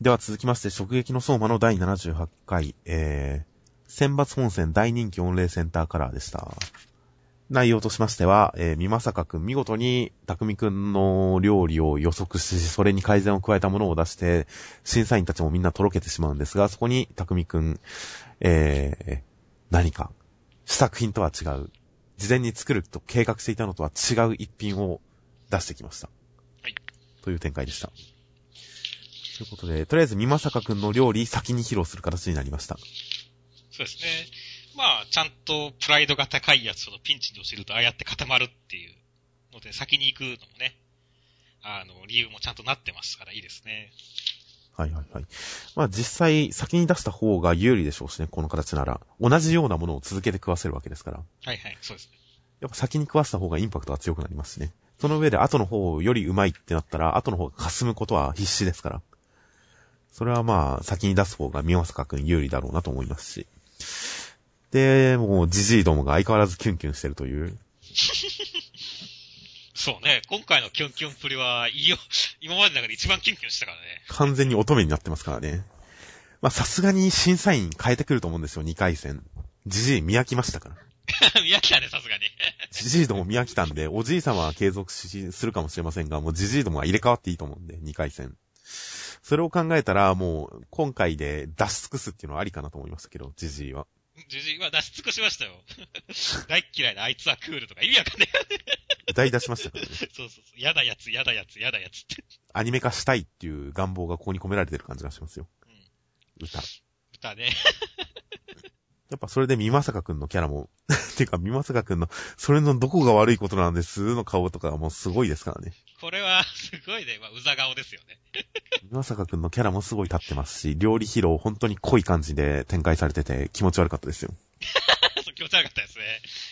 では続きまして、直撃の相馬の第78回、えー、選抜本戦大人気御礼センターカラーでした。内容としましては、えー、みまさかくん見事に、たくみくんの料理を予測し、それに改善を加えたものを出して、審査員たちもみんなとろけてしまうんですが、そこにたくみくん、えー、何か、試作品とは違う、事前に作ると計画していたのとは違う一品を出してきました。はい。という展開でした。ということで、とりあえずみまさかくんの料理先に披露する形になりました。そうですね。まあ、ちゃんとプライドが高いやつほどピンチに落ちるとああやって固まるっていうので、先に行くのもね、あの、理由もちゃんとなってますからいいですね。はいはいはい。まあ実際先に出した方が有利でしょうしね、この形なら。同じようなものを続けて食わせるわけですから。はいはい、そうですね。やっぱ先に食わせた方がインパクトが強くなりますしね。その上で後の方よりうまいってなったら、後の方が霞むことは必死ですから。それはまあ、先に出す方が宮坂くん有利だろうなと思いますし。で、もう、じじいどもが相変わらずキュンキュンしてるという。そうね、今回のキュンキュンプリは、いいよ、今までの中で一番キュンキュンしたからね。完全に乙女になってますからね。まあ、さすがに審査員変えてくると思うんですよ、2回戦。じじい見飽きましたから。宮城だね、さすがに。じじいども見飽きたんで、おじい様は継続し、するかもしれませんが、もうじじいどもは入れ替わっていいと思うんで、2回戦。それを考えたら、もう、今回で出し尽くすっていうのはありかなと思いましたけど、じじいは。ジジイは出し尽くしましたよ。大っ嫌いなあいつはクールとか意味わかんない。歌い出しましたからね。そうそうそう。やだやつ、やだやつ、やだやつって。アニメ化したいっていう願望がここに込められてる感じがしますよ。歌。歌ね。やっぱそれでみまさかくんのキャラも、てかみまさかくんの、それのどこが悪いことなんですの顔とかもうすごいですからね。これは、すごいね。まあ、うざ顔ですよね。みまさかくんのキャラもすごい立ってますし、料理披露本当に濃い感じで展開されてて気持ち悪かったですよ。気持ち悪かったですね。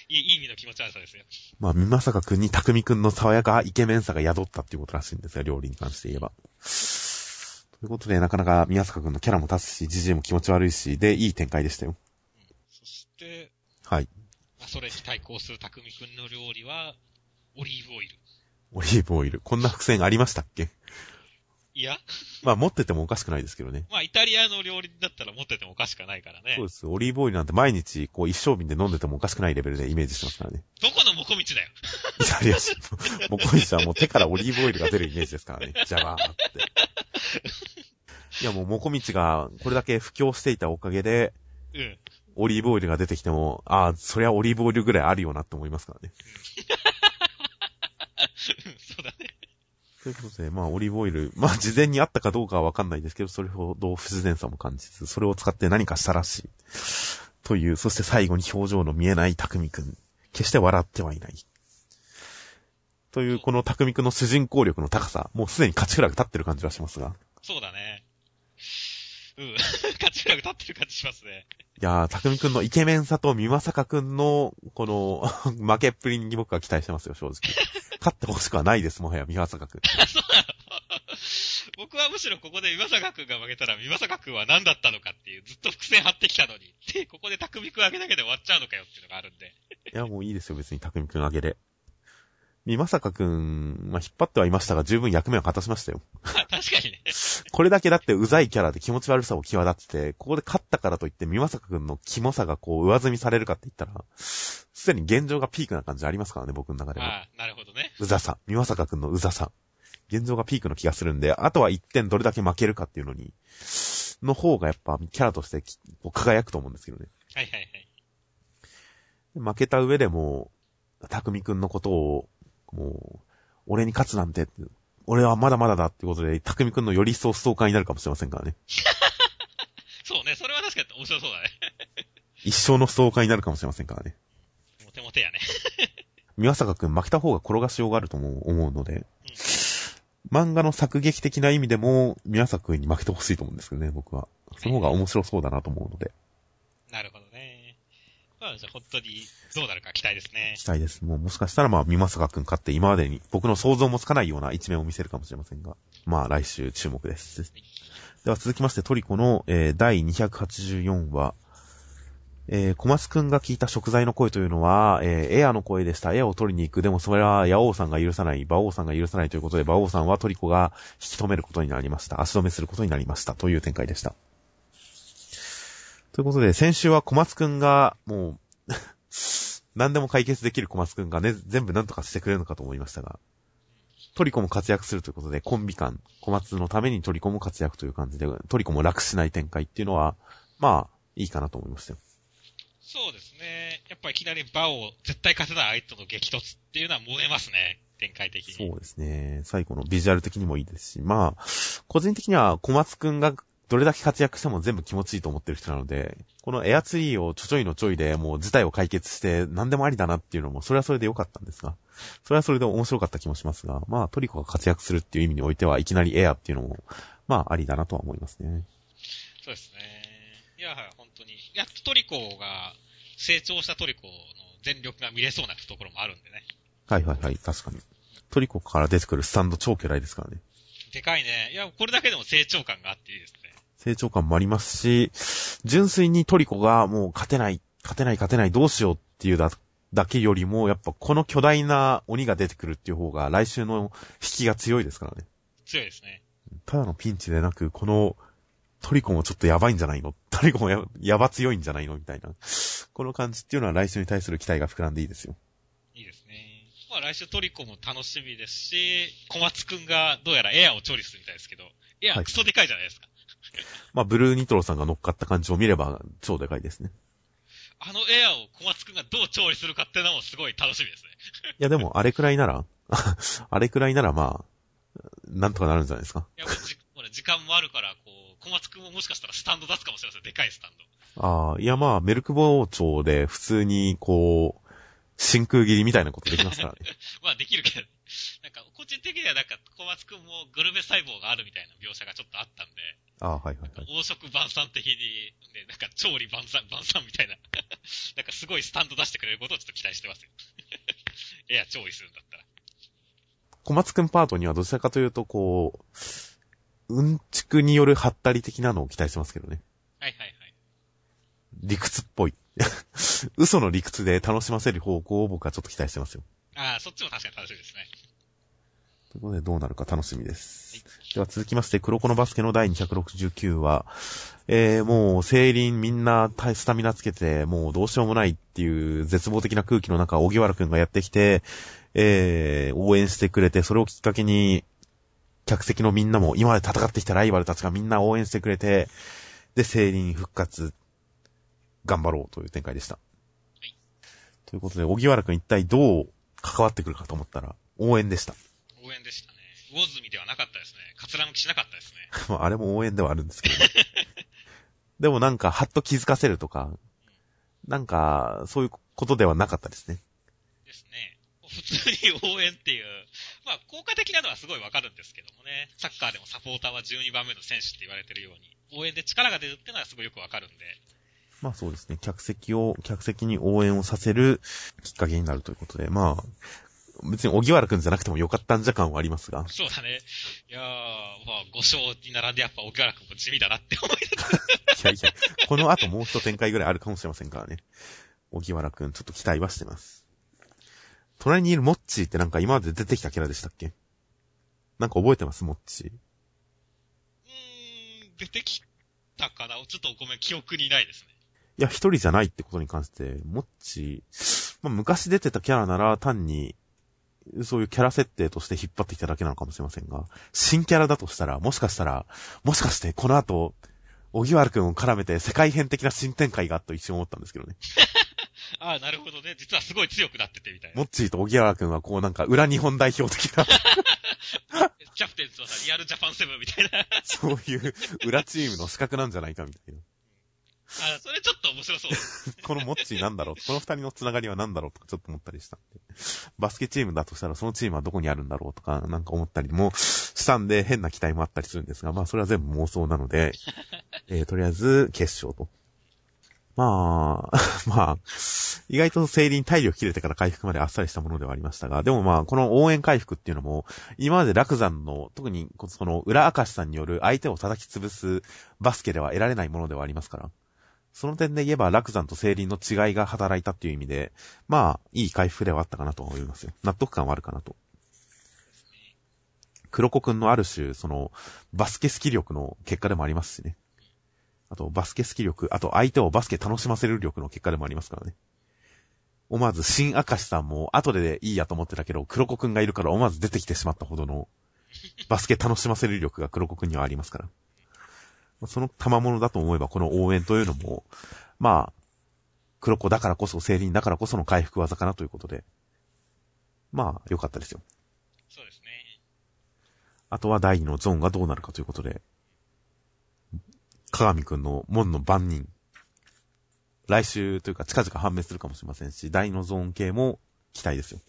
いい、いい意味の気持ち悪さですよ。まあ、みまさかくんにたくんの爽やかイケメンさが宿ったっていうことらしいんですよ、料理に関して言えば。ということで、なかなかみまさかくんのキャラも立つし、ジジイも気持ち悪いし、で、いい展開でしたよ。そして、はい。まあ、それに対抗する匠くんの料理は、オリーブオイル。オリーブオイル。こんな伏線ありましたっけ？いや、まあ、持っててもおかしくないですけどね。まあ、イタリアの料理だったら持っててもおかしくないからねそう。です。オリーブオイルなんて毎日、こう、一升瓶で飲んでてもおかしくないレベルでイメージしてますからね。どこのモコミチだよ。イタリア人。もうこいつはもう手からオリーブオイルが出るイメージですからね。ジャバーって。いやもうモコミチがこれだけ布教していたおかげで、うん。オリーブオイルが出てきても、ああ、そりゃオリーブオイルぐらいあるよなって思いますからね。そうだね。ということで、まあ、オリーブオイル、まあ、事前にあったかどうかはわかんないですけど、それほど不自然さも感じず、それを使って何かしたらしい。という、そして最後に表情の見えない匠くん。決して笑ってはいない。という、この匠くんの主人公力の高さ、もうすでに勝ちフラグ立ってる感じはしますが。そうだね。うん。勝ちフラグ立ってる感じしますね。いやー、匠くんのイケメンさと美作くんの、この、負けっぷりに僕は期待してますよ、正直。勝ってほしくはないです、もはや美作くん。僕はむしろここで今坂くんが負けたら、今坂くんは何だったのかっていう、ずっと伏線張ってきたのに、で、ここで匠くん上げだけで終わっちゃうのかよっていうのがあるんで。いや、もういいですよ、別に匠くんあげで。美作くん、まあ、引っ張ってはいましたが、十分役目を果たしましたよ。まあ確かにね。これだけだってうざいキャラで気持ち悪さを際立ってて、ここで勝ったからといって美作くんのキモさがこう上積みされるかって言ったら、すでに現状がピークな感じありますからね、僕の中でも。ああ、なるほどね。うざさ。美作くんのうざさ。現状がピークの気がするんで、あとは一点どれだけ負けるかっていうのに、の方がやっぱキャラとしてきこう輝くと思うんですけどね。はいはいはい。負けた上でも、匠くんのことを、もう、俺に勝つなんて、俺はまだまだだってことで、匠くんのより一層ストーカーになるかもしれませんからね。そうね、それは確かに面白そうだね。一生のストーカーになるかもしれませんからね。モテモテやね。宮坂くん負けた方が転がしようがあるとも思うので、漫画の作劇的な意味でも、宮坂くんに負けてほしいと思うんですけどね、僕は。その方が面白そうだなと思うので、なるほどね。まあじゃあ本当にどうなるか期待ですね。したいです。もうもしかしたらまあ、宮坂くん勝って今までに僕の想像もつかないような一面を見せるかもしれませんが、まあ来週注目です。では続きましてトリコの、えー第284話、えー、小松くんが聞いた食材の声というのは、えー、エアの声でした。エアを取りに行く。でもそれは、ヤオウさんが許さない。バオウさんが許さないということで、バオウさんはトリコが引き止めることになりました。足止めすることになりました。という展開でした。ということで、先週は小松くんが、もう 何でも解決できる小松くんがね、全部何とかしてくれるのかと思いましたが、トリコも活躍するということで、コンビ感、小松のためにトリコも活躍という感じで、トリコも楽しない展開っていうのは、まあ、いいかなと思いましたよ。そうですね。やっぱいきなり場を絶対勝てない相手との激突っていうのは燃えますね。展開的に。そうですね。最後のビジュアル的にもいいですし、まあ、個人的には小松くんがどれだけ活躍しても全部気持ちいいと思ってる人なので、このエアツリーをちょちょいのちょいでもう事態を解決して何でもありだなっていうのも、それはそれで良かったんですが、それはそれで面白かった気もしますが、まあトリコが活躍するっていう意味においては、いきなりエアっていうのも、まあありだなとは思いますね。そうですね。いや、本当に。やっとトリコが、成長したトリコの全力が見れそうなところもあるんでね。はいはいはい、確かに。トリコから出てくるスタンド超巨大ですからね。でかいね。いや、これだけでも成長感があっていいですね。成長感もありますし、純粋にトリコがもう勝てない、勝てない勝てないどうしようっていうだ、だけよりも、やっぱこの巨大な鬼が出てくるっていう方が来週の引きが強いですからね。強いですね。ただのピンチでなく、このトリコもちょっとやばいんじゃないの？トリコもややば強いんじゃないの？みたいな。この感じっていうのは来週に対する期待が膨らんでいいですよ。いいですね。まあ来週トリコも楽しみですし、小松くんがどうやらエアを調理するみたいですけど、エアクソでかいじゃないですか。は いまあ、ブルーニトロさんが乗っかった感じを見れば超でかいですね。あのエアを小松くんがどう調理するかっていうのもすごい楽しみですね。いやでも、あれくらいなら、あれくらいならまあ、なんとかなるんじゃないですか。いや、もうじ、ほら、時間もあるから、小松くんももしかしたらスタンド出すかもしれません。でかいスタンド。ああ、いやまあ、メルク包丁で普通に、こう、真空切りみたいなことできますからね。まあできるけど、なんか、個人的にはなんか、小松くんもグルメ細胞があるみたいな描写がちょっとあったんで、ああ、はいはい、はい。黄色晩餐的に、ね、なんか調理晩餐、晩餐みたいな、なんかすごいスタンド出してくれることをちょっと期待してますよ。エア調理するんだったら。小松くんパートにはどちらかというと、こう、うんちくによるハったり的なのを期待してますけどね。はいはいはい。理屈っぽい。嘘の理屈で楽しませる方向を僕はちょっと期待してますよ。ああ、そっちも確かに楽しみですね。ということでどうなるか楽しみです。はい、では続きまして、黒子のバスケの第269話。えー、もう、聖輪みんなスタミナつけて、もうどうしようもないっていう絶望的な空気の中、小木原くんがやってきて、えー、応援してくれて、それをきっかけに、客席のみんなも、今まで戦ってきたライバルたちがみんな応援してくれて、で、聖輪復活頑張ろうという展開でした。はい。ということで、小木原くん一体どう関わってくるかと思ったら、応援でした。応援でしたね。魚住ではなかったですね。カツラむきしなかったですね。まあ、あれも応援ではあるんですけど、ね、でもなんか、はっと気づかせるとか、うん、なんか、そういうことではなかったですね。ですね。普通に応援っていう、まあ、効果的なのはすごいわかるんですけどもね。サッカーでもサポーターは12番目の選手って言われてるように、応援で力が出るっていうのはすごいよくわかるんで。まあそうですね。客席を、客席に応援をさせるきっかけになるということで、まあ、別に小木原くんじゃなくてもよかったんじゃ感はありますが。そうだね。いやー、まあ、5勝に並んでやっぱ小木原くんも地味だなって思い いやいや、この後もう一展開ぐらいあるかもしれませんからね。小木原くん、ちょっと期待はしてます。隣にいるモッチーってなんか今まで出てきたキャラでしたっけ？なんか覚えてます？モッチー。うーん、出てきたかなちょっとごめん、記憶にないですね。いや、一人じゃないってことに関して、もっち、まあ、昔出てたキャラなら単に、そういうキャラ設定として引っ張ってきただけなのかもしれませんが、新キャラだとしたら、もしかしたら、もしかしてこの後、小木原くんを絡めて世界編的な新展開がと一瞬思ったんですけどね。ああ、なるほどね。実はすごい強くなっててみたいな。モッチーと小木原くんはこうなんか裏日本代表的な キャプテンズはさ、リアルジャパンセブンみたいなそういう裏チームの資格なんじゃないかみたいな。あ、それちょっと面白そう。このモッチーなんだろうこの二人のつながりはなんだろうとかちょっと思ったりしたんで。バスケチームだとしたらそのチームはどこにあるんだろうとかなんか思ったりもしたんで変な期待もあったりするんですが、まあそれは全部妄想なので、えー、とりあえず決勝と。まあ、まあ、意外と生理に体力切れてから回復まであっさりしたものではありましたが、でもまあ、この応援回復っていうのも、今まで楽山の、特にその裏明石さんによる相手を叩き潰すバスケでは得られないものではありますから。その点で言えば、落山と聖林の違いが働いたっていう意味で、まあ、いい回復ではあったかなと思いますよ。納得感はあるかなと。黒子くんのある種、その、バスケ好き力の結果でもありますしね。あと、バスケ好き力、あと相手をバスケ楽しませる力の結果でもありますからね。思わず、新明石さんも後でいいやと思ってたけど、黒子くんがいるから思わず出てきてしまったほどの、バスケ楽しませる力が黒子くんにはありますから。その賜物だと思えば、この応援というのも、まあ、黒子だからこそ、聖輪だからこその回復技かなということで、まあ、良かったですよ。そうですね。あとは第二のゾーンがどうなるかということで、鏡くんの門の番人。来週というか近々判明するかもしれませんし、第二のゾーン系も期待ですよ。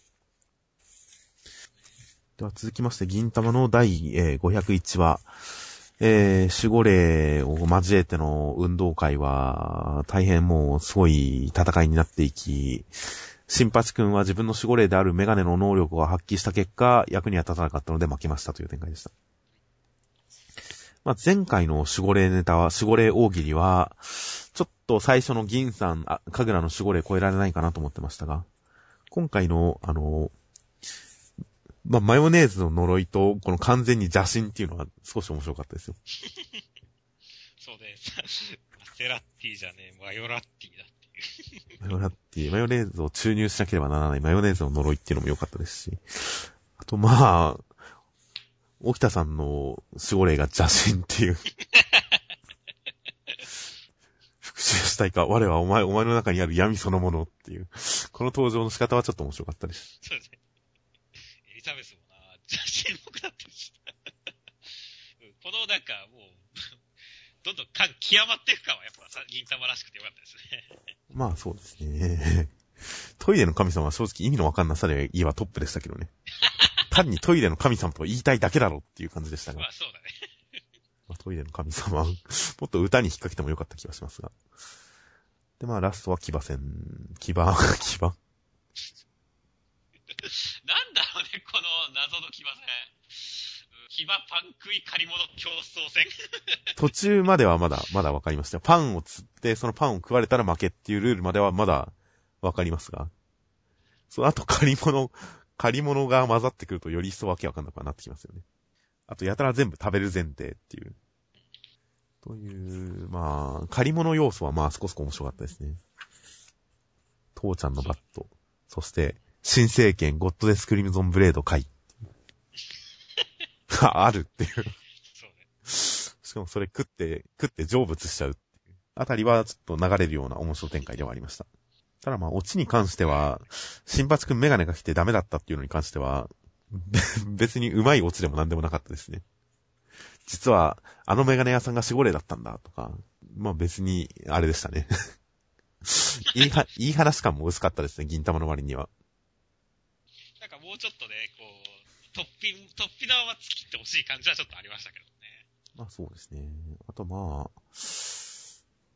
では続きまして、銀玉の第、え、501話。えー、守護霊を交えての運動会は、大変もうすごい戦いになっていき、新八くんは自分の守護霊であるメガネの能力を発揮した結果、役には立たなかったので負けましたという展開でした。まあ、前回の守護霊ネタは、守護霊大喜利は、ちょっと最初の銀さん、あ、神楽の守護霊超えられないかなと思ってましたが、今回の、あの、まあ、マヨネーズの呪いと、この完全に邪神っていうのは少し面白かったですよ。そうです。マ セラッティじゃねえ、マヨラッティだっていう。マヨラッティ、マヨネーズを注入しなければならないマヨネーズの呪いっていうのも良かったですし、あとまあ、沖田さんの守護霊が邪神っていう。復讐したいか、我はお前、お前の中にある闇そのものっていう。この登場の仕方はちょっと面白かったです。そうですね。ザベスもな、写真僕だってこのなんかもう、どんどん感極まっていくかはやっぱさ、銀玉らしくてよかったですね。まあそうですね。トイレの神様は正直意味のわかんなさで言えばトップでしたけどね。単にトイレの神様と言いたいだけだろっていう感じでしたが。まあそうだね。まあ、トイレの神様は、もっと歌に引っ掛けてもよかった気がしますが。で、まあラストは騎馬戦、騎馬、騎馬。なんだろうね、この謎の騎馬戦。騎馬パン食い借り物競争戦。途中まではまだ、まだわかりました。パンを釣って、そのパンを食われたら負けっていうルールまではまだわかりますが。その後借り物、借り物が混ざってくるとより一層わけわかんなくなってきますよね。あと、やたら全部食べる前提っていう。という、まあ、借り物要素はまあ少し面白かったですね。父ちゃんのバット。そして、新政権ゴッドデスクリムゾンブレード回。が あるっていう。そうね。しかもそれ食って、食って成仏しちゃうっていう。あたりはちょっと流れるような面白展開ではありました。ただまあ、オチに関しては、新八くんメガネが来てダメだったっていうのに関しては、別に上手いオチでも何でもなかったですね。実は、あのメガネ屋さんが守護霊だったんだとか、まあ別に、あれでしたね。いいは、いい話感も薄かったですね、銀玉の割には。なんかもうちょっとね、こう、突飛、突飛なまま突きってほしい感じはちょっとありましたけどね。まあそうですね。あとまあ、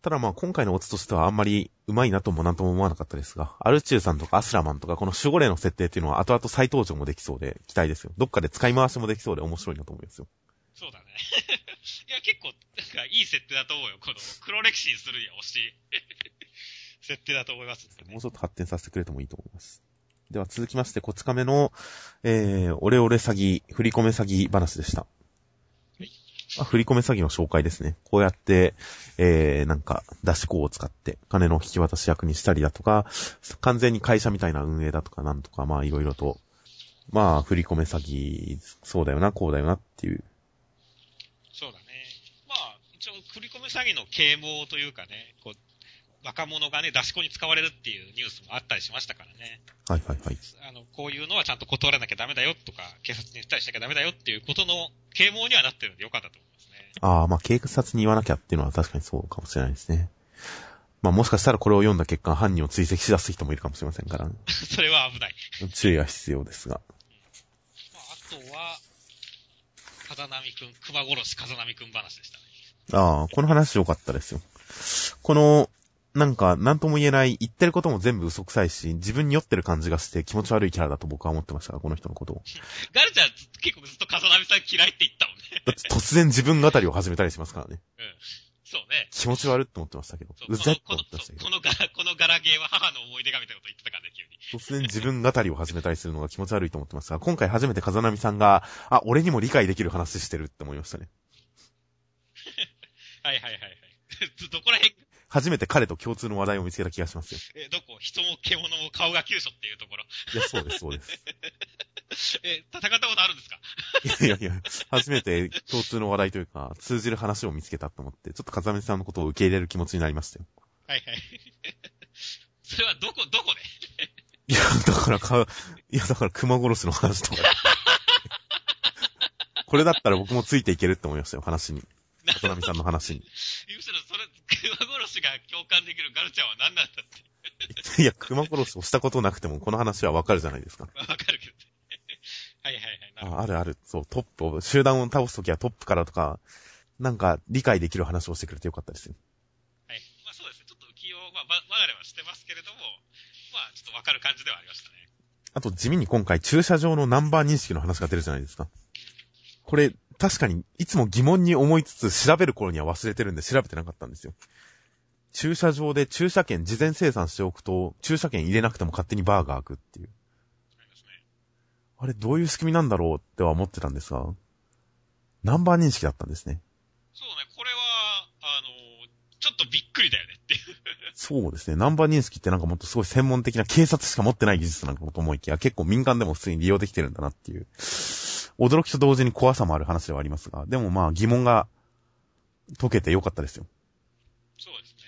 ただまあ今回のオツとしてはあんまり上手いなともなんとも思わなかったですが、アルチューさんとかアスラマンとかこの守護霊の設定っていうのは後々再登場もできそうで期待ですよ。どっかで使い回しもできそうで面白いなと思いますよ。そうだね。いや結構、なんかいい設定だと思うよ。この黒歴史にするには惜しい 設定だと思います、ね、もうちょっと発展させてくれてもいいと思います。では続きまして、こち亀の、えー、オレオレ詐欺、振り込め詐欺話でした。ま。あ、振り込め詐欺の紹介ですね。こうやって、えー、なんか、出し子を使って、金の引き渡し役にしたりだとか、完全に会社みたいな運営だとか、なんとか、まあ、いろいろと、まあ、振り込め詐欺、そうだよな、こうだよなっていう。そうだね。まあ、一応、振り込め詐欺の啓蒙というかね、こう、若者がね、出し子に使われるっていうニュースもあったりしましたからね。はいはいはい。あの、こういうのはちゃんと断らなきゃダメだよとか、警察に言ったりしなきゃダメだよっていうことの啓蒙にはなってるんでよかったと思いますね。ああ、まあ警察に言わなきゃっていうのは確かにそうかもしれないですね。まあもしかしたらこれを読んだ結果、犯人を追跡し出す人もいるかもしれませんから、それは危ない。注意は必要ですが。まあ、あとは、風波くん、熊殺し風波くん話でしたね。ああ、この話良かったですよ。この、なんか、なんとも言えない、言ってることも全部嘘くさいし、自分に酔ってる感じがして気持ち悪いキャラだと僕は思ってましたが、この人のことを。ガルちゃん結構ずっと風波さん嫌いって言ったもんね。だって突然自分語りを始めたりしますからね。うん。そうね。気持ち悪いって思ってましたけどそう、うざいってこの思ってましたけどこ、のガラ、このガラゲーは母の思い出がみたいなこと言ってたからね、急に。突然自分語りを始めたりするのが気持ち悪いと思ってましたが、今回初めて風波さんが、あ、俺にも理解できる話してるって思いましたね。はいはいはいはい。どこら辺、初めて彼と共通の話題を見つけた気がしますよ。え、どこ？人も獣も顔が急所っていうところ。いや、そうです、そうです。え、戦ったことあるんですか？いやいや、初めて共通の話題というか、通じる話を見つけたと思って、ちょっと風見さんのことを受け入れる気持ちになりましたよ。はいはい。それはどこ、どこで？いや、だからか、いや、だから熊殺しの話とか。これだったら僕もついていけるって思いましたよ、話に。風見さんの話に。むしろそれ、熊殺しが共感できるガルちゃんは何なんだって。いや、熊殺しをしたことなくても、この話はわかるじゃないですか。わかるけどね。はいはいはい。ああるある。そう、トップを、集団を倒すときはトップからとか、なんか理解できる話をしてくれてよかったですよ。はい。まあそうですね。ちょっと浮世、まあ、ば離れはしてますけれども、まあちょっとわかる感じではありましたね。あと地味に今回駐車場のナンバー認識の話が出るじゃないですか。これ、確かにいつも疑問に思いつつ調べる頃には忘れてるんで調べてなかったんですよ。駐車場で駐車券事前生産しておくと、駐車券入れなくても勝手にバーが開くっていう。あれどういう仕組みなんだろうっては思ってたんですが、ナンバー認識だったんですね。そうね、これは、あの、ちょっとびっくりだよねっていう。そうですね。ナンバー認識ってなんかもっとすごい専門的な警察しか持ってない技術なのかと思いきや、結構民間でも普通に利用できてるんだなっていう。驚きと同時に怖さもある話ではありますが、でもまあ疑問が解けてよかったですよ。そうですね。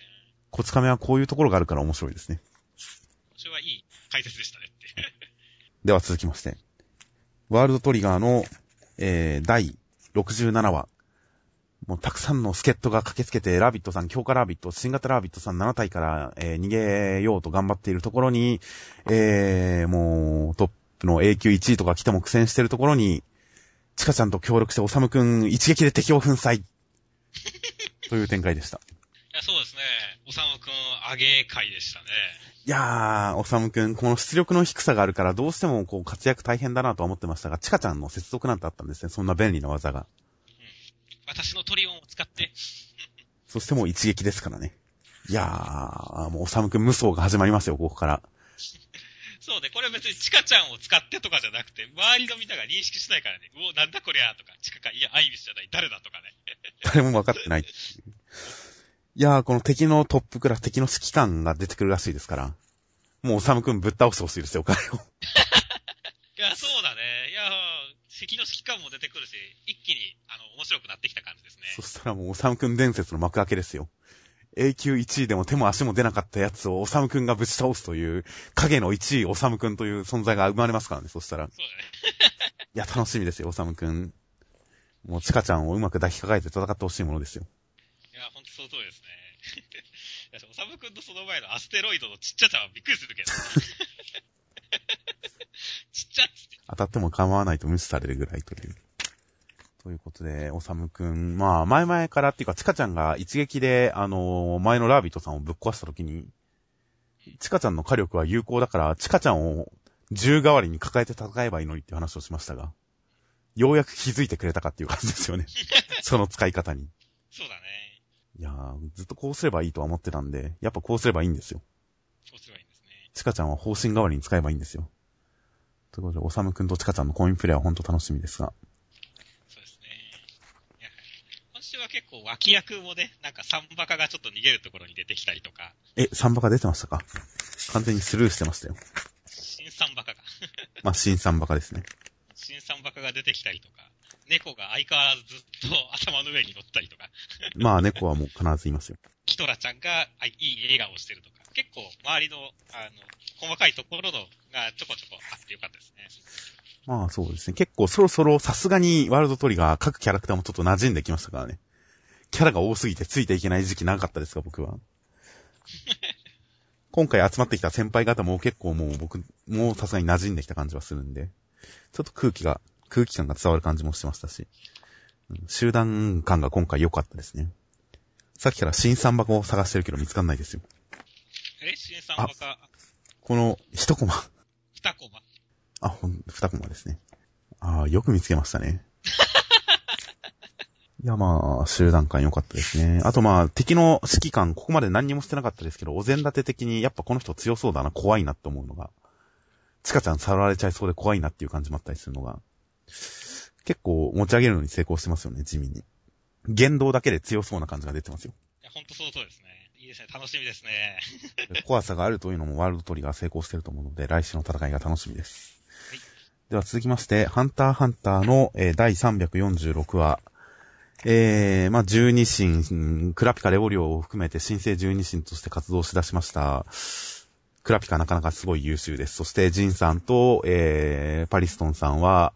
コツカメはこういうところがあるから面白いですね。それはいい解説でしたねって。では続きまして。ワールドトリガーの、えー、第67話。もうたくさんの助っ人が駆けつけて、ラビットさん、強化ラビット、新型ラビットさん7体から、えー逃げようと頑張っているところに、えー、もう、トップの A 級1位とか来ても苦戦しているところに、チカちゃんと協力して、おさむくん一撃で敵を粉砕。という展開でした。いや、そうですね。おさむくん、上げ会でしたね。いやー、おさむくん、この出力の低さがあるから、どうしてもこう活躍大変だなとは思ってましたが、チカちゃんの接続なんてあったんですね。そんな便利な技が。私のトリオンを使って、そしてもう一撃ですからね。いやー、もうおさむくん無双が始まりますよ、ここから。そうね、これ別にチカちゃんを使ってとかじゃなくて、周りのみんなが認識しないからね、うお、なんだこりゃとか、チカか、いや、アイビスじゃない、誰だとかね。誰も分かってないいやー、この敵のトップクラス、敵の指揮官が出てくるらしいですから。もうおさむくんぶっ倒してほしいですよ、彼を。いや、そうだね。いや、敵の指揮官も出てくるし、一気に、あの、面白くなってきた感じですね。そしたらもうおさむくん伝説の幕開けですよ。A 級1位でも手も足も出なかったやつをおさむくんがぶち倒すという、影の1位おさむくんという存在が生まれますからね、そしたら。いそうだね。や、楽しみですよ、おさむくん。もう、チカちゃんをうまく抱きかかえて戦ってほしいものですよ。いや、ほんとその通りですね。おさむくんとその前のアステロイドのちっちゃさはびっくりするけど。ちっちゃっつって。当たっても構わないと無視されるぐらいという。ということで、おさむくん、まあ、前々からっていうか、チカちゃんが一撃で、あのー前のラービットさんをぶっ壊したときに、チカちゃんの火力は有効だから、チカちゃんを銃代わりに抱えて戦えばいいのにっていう話をしましたが、ようやく気づいてくれたかっていう感じですよね。その使い方に。そうだね。いやー、ずっとこうすればいいとは思ってたんで、やっぱこうすればいいんですよ。そうすればいいんですね。チカちゃんは方針代わりに使えばいいんですよ。ということで、おさむくんとチカちゃんのコインプレイは本当楽しみですが。そうですね。いや、今週は結構脇役もね、なんかサンバカがちょっと逃げるところに出てきたりとか、え、サンバカ出てましたか？完全にスルーしてましたよ。新サンバカが、まあ、新サンバカですね。新サンバカが出てきたりとか、猫が相変わらずずっと頭の上に乗ったりとか、まあ、猫はもう必ずいますよ。キトラちゃんがあいい笑顔をしてるとか、結構周りの、あの、細かいところのがちょこちょこあってよかったですね。まあ、そうですね。結構そろそろさすがにワールドトリガー各キャラクターもちょっと馴染んできましたからね。キャラが多すぎてついていけない時期長かったですが、僕は。今回集まってきた先輩方も結構もう僕、もうさすがに馴染んできた感じはするんで、ちょっと空気が、空気感が伝わる感じもしてましたし、うん集団感が今回良かったですね。さっきから新三箱を探してるけど見つかんないですよ。え？新サンバカ、この一コマ。二コマ。あ、ほん、二コマですね。ああ、よく見つけましたね。いや、まあ、集団感良かったですね。あとまあ、敵の指揮官、ここまで何にもしてなかったですけど、お膳立て的に、やっぱこの人強そうだな、怖いなって思うのが、チカちゃんさらわれちゃいそうで怖いなっていう感じもあったりするのが、結構持ち上げるのに成功してますよね、地味に。言動だけで強そうな感じが出てますよ。いや、ほんとその通りですね。いいですね。楽しみですね。怖さがあるというのもワールドトリガー成功してると思うので、来週の戦いが楽しみです。はいでは続きまして、ハンターハンターの、えー第346話、えー、まあ、十二神、うんクラピカレオリオを含めて新生十二神として活動しだしました。クラピカなかなかすごい優秀です。そして、ジンさんと、えー、パリストンさんは、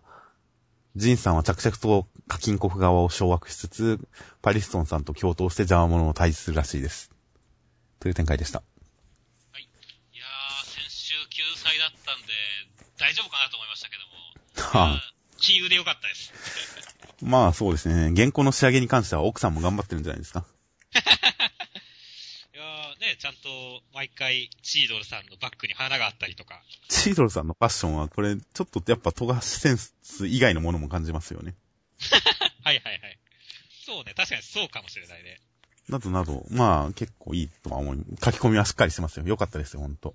ジンさんは着々と課金国側を掌握しつつ、パリストンさんと共闘して邪魔者を退治するらしいです。という展開でした。いやー、先週救済だったんで、大丈夫かなと思いましたけども。は あいやー気優でよかったです。まあそうですね。原稿の仕上げに関しては奥さんも頑張ってるんじゃないですか。いやー、ね、ちゃんと毎回、チードルさんのバッグに花があったりとか。チードルさんのファッションはこれ、ちょっとやっぱ富樫センス以外のものも感じますよね。はいはいはい。そうね、確かにそうかもしれないね。などなど、まあ結構いいとは思い、書き込みはしっかりしてますよ。よかったですよ、ほんと。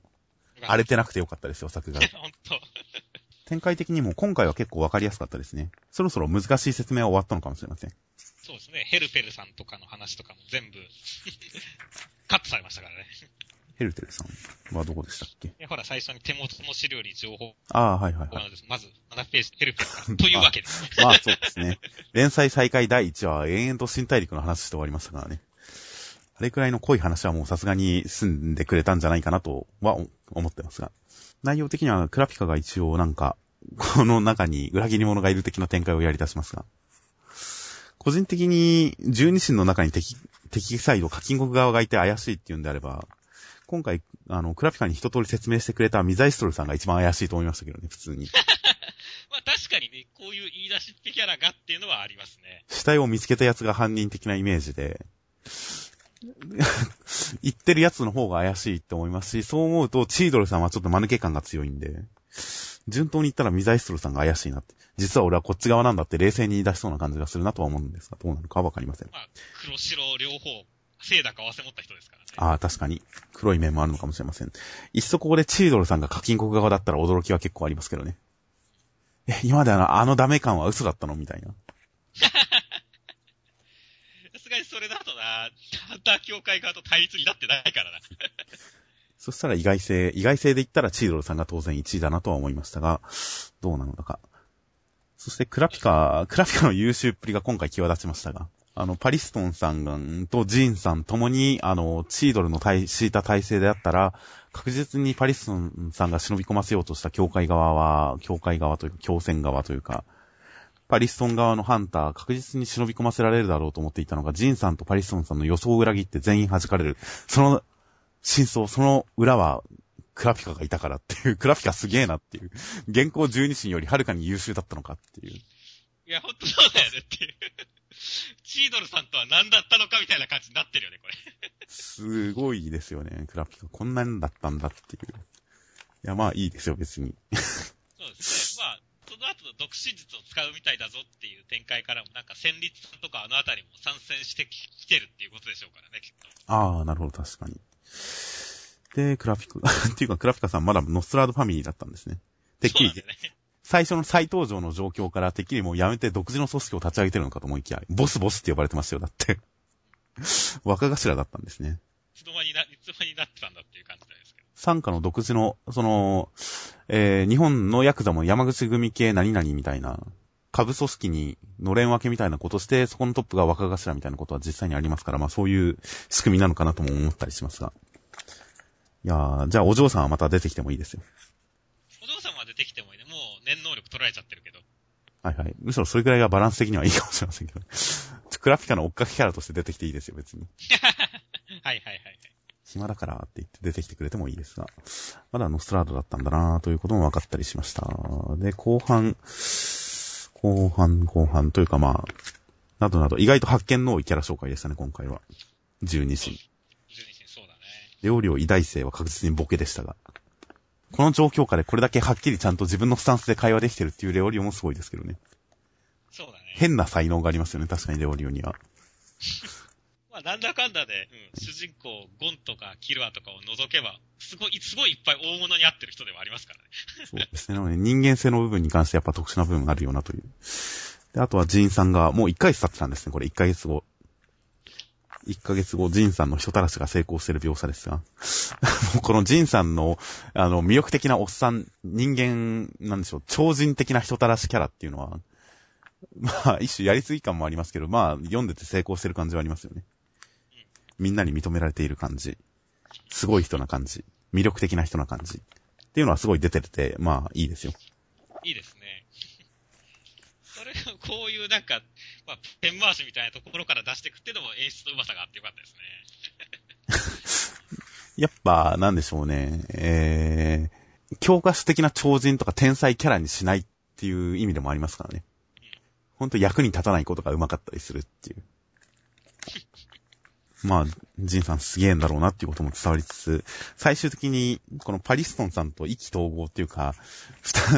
荒れてなくてよかったですよ、作画。ほんと。展開的にも今回は結構わかりやすかったですね。そろそろ難しい説明は終わったのかもしれません。そうですね、ヘルペルさんとかの話とかも全部、カットされましたからね。ヘルテルさんはどこでしたっけ？でほら、最初に手元の資料に情報ああ、はいはいはい。まず、7ページ、ヘルペルさん。というわけで。まあそうですね。連載再開第1話は延々と新大陸の話して終わりましたからね。あれくらいの濃い話はもうさすがに済んでくれたんじゃないかなとは思ってますが。内容的にはクラピカが一応なんか、この中に裏切り者がいる的な展開をやり出しますが。個人的に十二神の中に敵、敵サイド、課金国側がいて怪しいっていうんであれば、今回、あの、クラピカに一通り説明してくれたミザイストルさんが一番怪しいと思いましたけどね、普通に。まあ確かにね、こういう言い出しっぺキャラがっていうのはありますね。死体を見つけたやつが犯人的なイメージで、言ってるやつの方が怪しいって思いますし、そう思うと、チードルさんはちょっと間抜け感が強いんで、順当に言ったらミザイストルさんが怪しいなって。実は俺はこっち側なんだって冷静に言い出しそうな感じがするなとは思うんですが、どうなるかはわかりません。まあ、黒白両方、清濁合わせ持った人ですからね。ああ、確かに。黒い面もあるのかもしれません。いっそここでチードルさんが課金国側だったら驚きは結構ありますけどね。え、今まであの、あのダメ感は嘘だったのみたいな。すがにそれだとな、ハンター協会側と対立になってないからな。そしたら意外性、意外性で言ったらチードルさんが当然1位だなとは思いましたが、どうなのか。そしてクラピカ、クラピカの優秀っぷりが今回際立ちましたが、あの、パリストンさんとジーンさんともに、あの、チードルの対、敷いた体制であったら、確実にパリストンさんが忍び込ませようとした教会側は、教会側というか、教戦側というか、パリストン側のハンター、確実に忍び込ませられるだろうと思っていたのが、ジンさんとパリストンさんの予想を裏切って全員弾かれる。その、真相、その裏は、クラピカがいたからっていう、クラピカすげえなっていう、現行十二神よりはるかに優秀だったのかっていう。いや、ほんとそうだよねっていう。チードルさんとは何だったのかみたいな感じになってるよね、これ。すごいですよね、クラピカ。こんなんだったんだっていう。いや、まあいいですよ、別に。そうですね。まあ、その後の独身術を使うみたいだぞっていう展開からも、なんか戦律さんとかあのあたりも参戦してきてるっていうことでしょうからね、きっと。ああ、なるほど、確かに。で、クラピカ、っていうか、クラピカさんまだノストラードファミリーだったんですね。てっきりね。最初の再登場の状況からてっきりもうやめて独自の組織を立ち上げてるのかと思いきや、ボスボスって呼ばれてましたよ、だって。若頭だったんですね。いつの間にな、いつの間になってたんだっていう感じなんですけど。参加の独自の、その、えー、日本のヤクザも山口組系何々みたいな、株組織にのれん分けみたいなことして、そこのトップが若頭みたいなことは実際にありますから、まあそういう仕組みなのかなとも思ったりしますが。いやー、じゃあお嬢さんはまた出てきてもいいですよ。お嬢様は出てきてもいいね。もう念能力取られちゃってるけど。はいはい。むしろそれくらいがバランス的にはいいかもしれませんけど。クラピカの追っかけキャラとして出てきていいですよ、別に。はいはいはいはい。暇だからって言って出てきてくれてもいいですが。まだノストラードだったんだなということも分かったりしました。で、後半、後半、後半というかまあ、などなど、意外と発見の多いキャラ紹介でしたね、今回は。十二神。十二神そうだね。両両偉大生は確実にボケでしたが。この状況下でこれだけはっきりちゃんと自分のスタンスで会話できてるっていうレオリオもすごいですけどね。そうだね。変な才能がありますよね、確かにレオリオには。まあ、なんだかんだで、うん、主人公、ゴンとかキルアとかを除けば、すごい、すごいいっぱい大物に合ってる人ではありますからね。そうですね。なので人間性の部分に関してやっぱ特殊な部分があるようなという。で、あとはジンさんが、もう1ヶ月経ってたんですね、これ1ヶ月後。1ヶ月後、ジンさんの人たらしが成功してる描写ですが。このジンさんの、あの、魅力的なおっさん、人間、なんでしょう、超人的な人たらしキャラっていうのは、まあ、一種やりすぎ感もありますけど、まあ、読んでて成功してる感じはありますよね。みんなに認められている感じ。すごい人な感じ。魅力的な人な感じ。っていうのはすごい出てて、まあ、いいですよ。いいですね。それをこういうなんか、まあ、ペン回しみたいなところから出していくっていうのも演出のうまさがあってよかったですね。やっぱ、なんでしょうね。えー、教科書的な超人とか天才キャラにしないっていう意味でもありますからね。ほんと役に立たないことが上手かったりするっていう。まあ、ジンさんすげえんだろうなっていうことも伝わりつつ、最終的に、このパリストンさんと意気投合っていうか、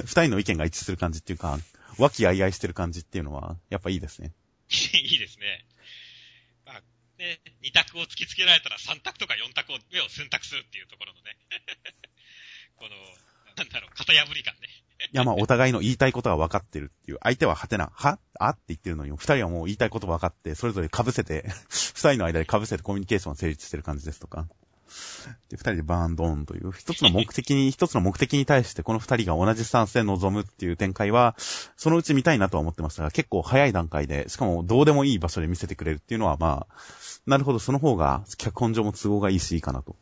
二人の意見が一致する感じっていうか、和気あいあいしてる感じっていうのは、やっぱいいですね。いいですね。まあ、ね、二択を突きつけられたら三択とか四択を、目を選択するっていうところのね。この、なんだろう、型破り感ね。いや、まあ、お互いの言いたいことは分かってるっていう。相手ははてな、は？あ？って言ってるのに、二人はもう言いたいこと分かって、それぞれ被せて、二人の間で被せてコミュニケーションが成立してる感じですとか。で、二人でバーンドーンという、一つの目的に、一つの目的に対してこの二人が同じスタンスで臨むっていう展開は、そのうち見たいなとは思ってましたが、結構早い段階で、しかもどうでもいい場所で見せてくれるっていうのは、まあ、なるほど、その方が、脚本上も都合がいいし、いいかなと。